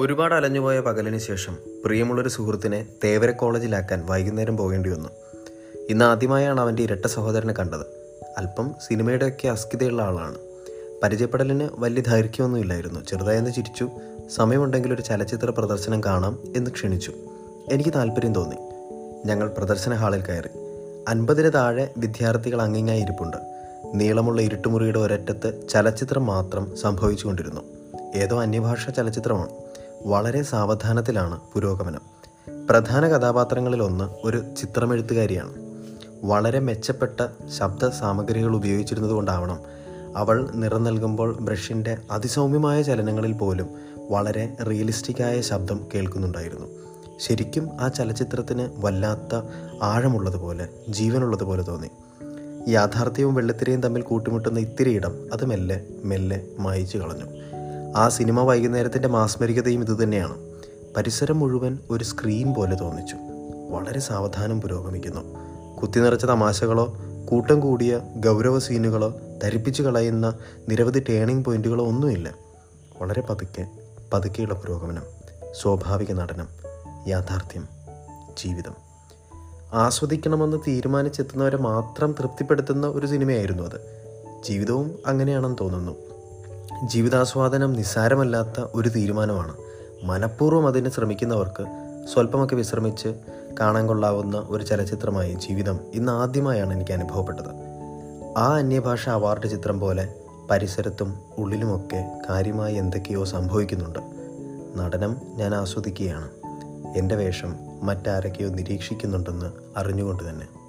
ഒരുപാട് അലഞ്ഞുപോയ പകലിന് ശേഷം പ്രിയമുള്ളൊരു സുഹൃത്തിനെ തേവര കോളേജിലാക്കാൻ വൈകുന്നേരം പോകേണ്ടി വന്നു. ഇന്ന് ആദ്യമായാണ് അവന്റെ ഇരട്ട സഹോദരനെ കണ്ടത്. അല്പം സിനിമയുടെയൊക്കെ അസ്കിതയുള്ള ആളാണ്. പരിചയപ്പെടലിന് വലിയ ദൈർഘ്യമൊന്നുമില്ലായിരുന്നു. ചെറുതായെന്ന് ചിരിച്ചു സമയമുണ്ടെങ്കിൽ ഒരു ചലച്ചിത്ര പ്രദർശനം കാണാം എന്ന് ക്ഷണിച്ചു. എനിക്ക് താല്പര്യം തോന്നി. ഞങ്ങൾ പ്രദർശന ഹാളിൽ കയറി. അൻപതിന് താഴെ വിദ്യാർത്ഥികൾ അങ്ങിങ്ങായി ഇരിപ്പുണ്ട്. നീളമുള്ള ഇരുട്ടുമുറിയുടെ ഒരറ്റത്ത് ചലച്ചിത്രം മാത്രം സംഭവിച്ചുകൊണ്ടിരുന്നു. ഏതോ അന്യഭാഷാ ചലച്ചിത്രമാണ്. വളരെ സാവധാനത്തിലാണ് പുരോഗമനം. പ്രധാന കഥാപാത്രങ്ങളിലൊന്ന് ഒരു ചിത്രമെഴുത്തുകാരിയാണ്. വളരെ മെച്ചപ്പെട്ട ശബ്ദ സാമഗ്രികൾ ഉപയോഗിച്ചിരുന്നത് കൊണ്ടാവണം അവൾ നിറം നൽകുമ്പോൾ ബ്രഷിന്റെ അതിസൗമ്യമായ ചലനങ്ങളിൽ പോലും വളരെ റിയലിസ്റ്റിക്കായ ശബ്ദം കേൾക്കുന്നുണ്ടായിരുന്നു. ശരിക്കും ആ ചലച്ചിത്രത്തിന് വല്ലാത്ത ആഴമുള്ളതുപോലെ ജീവനുള്ളതുപോലെ തോന്നി. യാഥാർത്ഥ്യവും വെള്ളത്തിരയും തമ്മിൽ കൂട്ടിമുട്ടുന്ന ഇത്തിരി ഇടം അത് മെല്ലെ മെല്ലെ മായിച്ചു കളഞ്ഞു. ആ സിനിമ വൈകുന്നേരത്തിന്റെ മാസ്മരികതയും ഇതുതന്നെയാണ് പരിസരം മുഴുവൻ ഒരു സ്ക്രീൻ പോലെ തോന്നിച്ചു. വളരെ സാവധാനം പുരോഗമിക്കുന്നു. കുത്തിനിറച്ച തമാശകളോ കൂട്ടം കൂടിയ ഗൗരവ സീനുകളോ ധരിപ്പിച്ചു കളയുന്ന നിരവധി ടേണിംഗ് പോയിന്റുകളോ ഒന്നുമില്ല. വളരെ പതുക്കെ പതുക്കെയുള്ള പുരോഗമനം. സ്വാഭാവിക നടനം. യാഥാർത്ഥ്യം. ജീവിതം. ആസ്വദിക്കണമെന്ന് തീരുമാനിച്ചെത്തുന്നവരെ മാത്രം തൃപ്തിപ്പെടുത്തുന്ന ഒരു സിനിമയായിരുന്നു അത്. ജീവിതവും അങ്ങനെയാണെന്ന് തോന്നുന്നു. ജീവിതാസ്വാദനം നിസ്സാരമല്ലാത്ത ഒരു തീരുമാനമാണ്. മനഃപൂർവം അതിന് ശ്രമിക്കുന്നവർക്ക് സ്വല്പമൊക്കെ വിശ്രമിച്ച് കാണാൻ കൊള്ളാവുന്ന ഒരു ചലച്ചിത്രമായി ജീവിതം ഇന്ന് ആദ്യമായാണ് എനിക്ക് അനുഭവപ്പെട്ടത്. ആ അന്യഭാഷ അവാർഡ് ചിത്രം പോലെ പരിസരത്തും ഉള്ളിലുമൊക്കെ കാര്യമായി എന്തൊക്കെയോ സംഭവിക്കുന്നുണ്ട്. നടനം ഞാൻ ആസ്വദിക്കുകയാണ്. എന്റെ വേഷം മറ്റാരൊക്കെയോ നിരീക്ഷിക്കുന്നുണ്ടെന്ന് അറിഞ്ഞുകൊണ്ട് തന്നെ.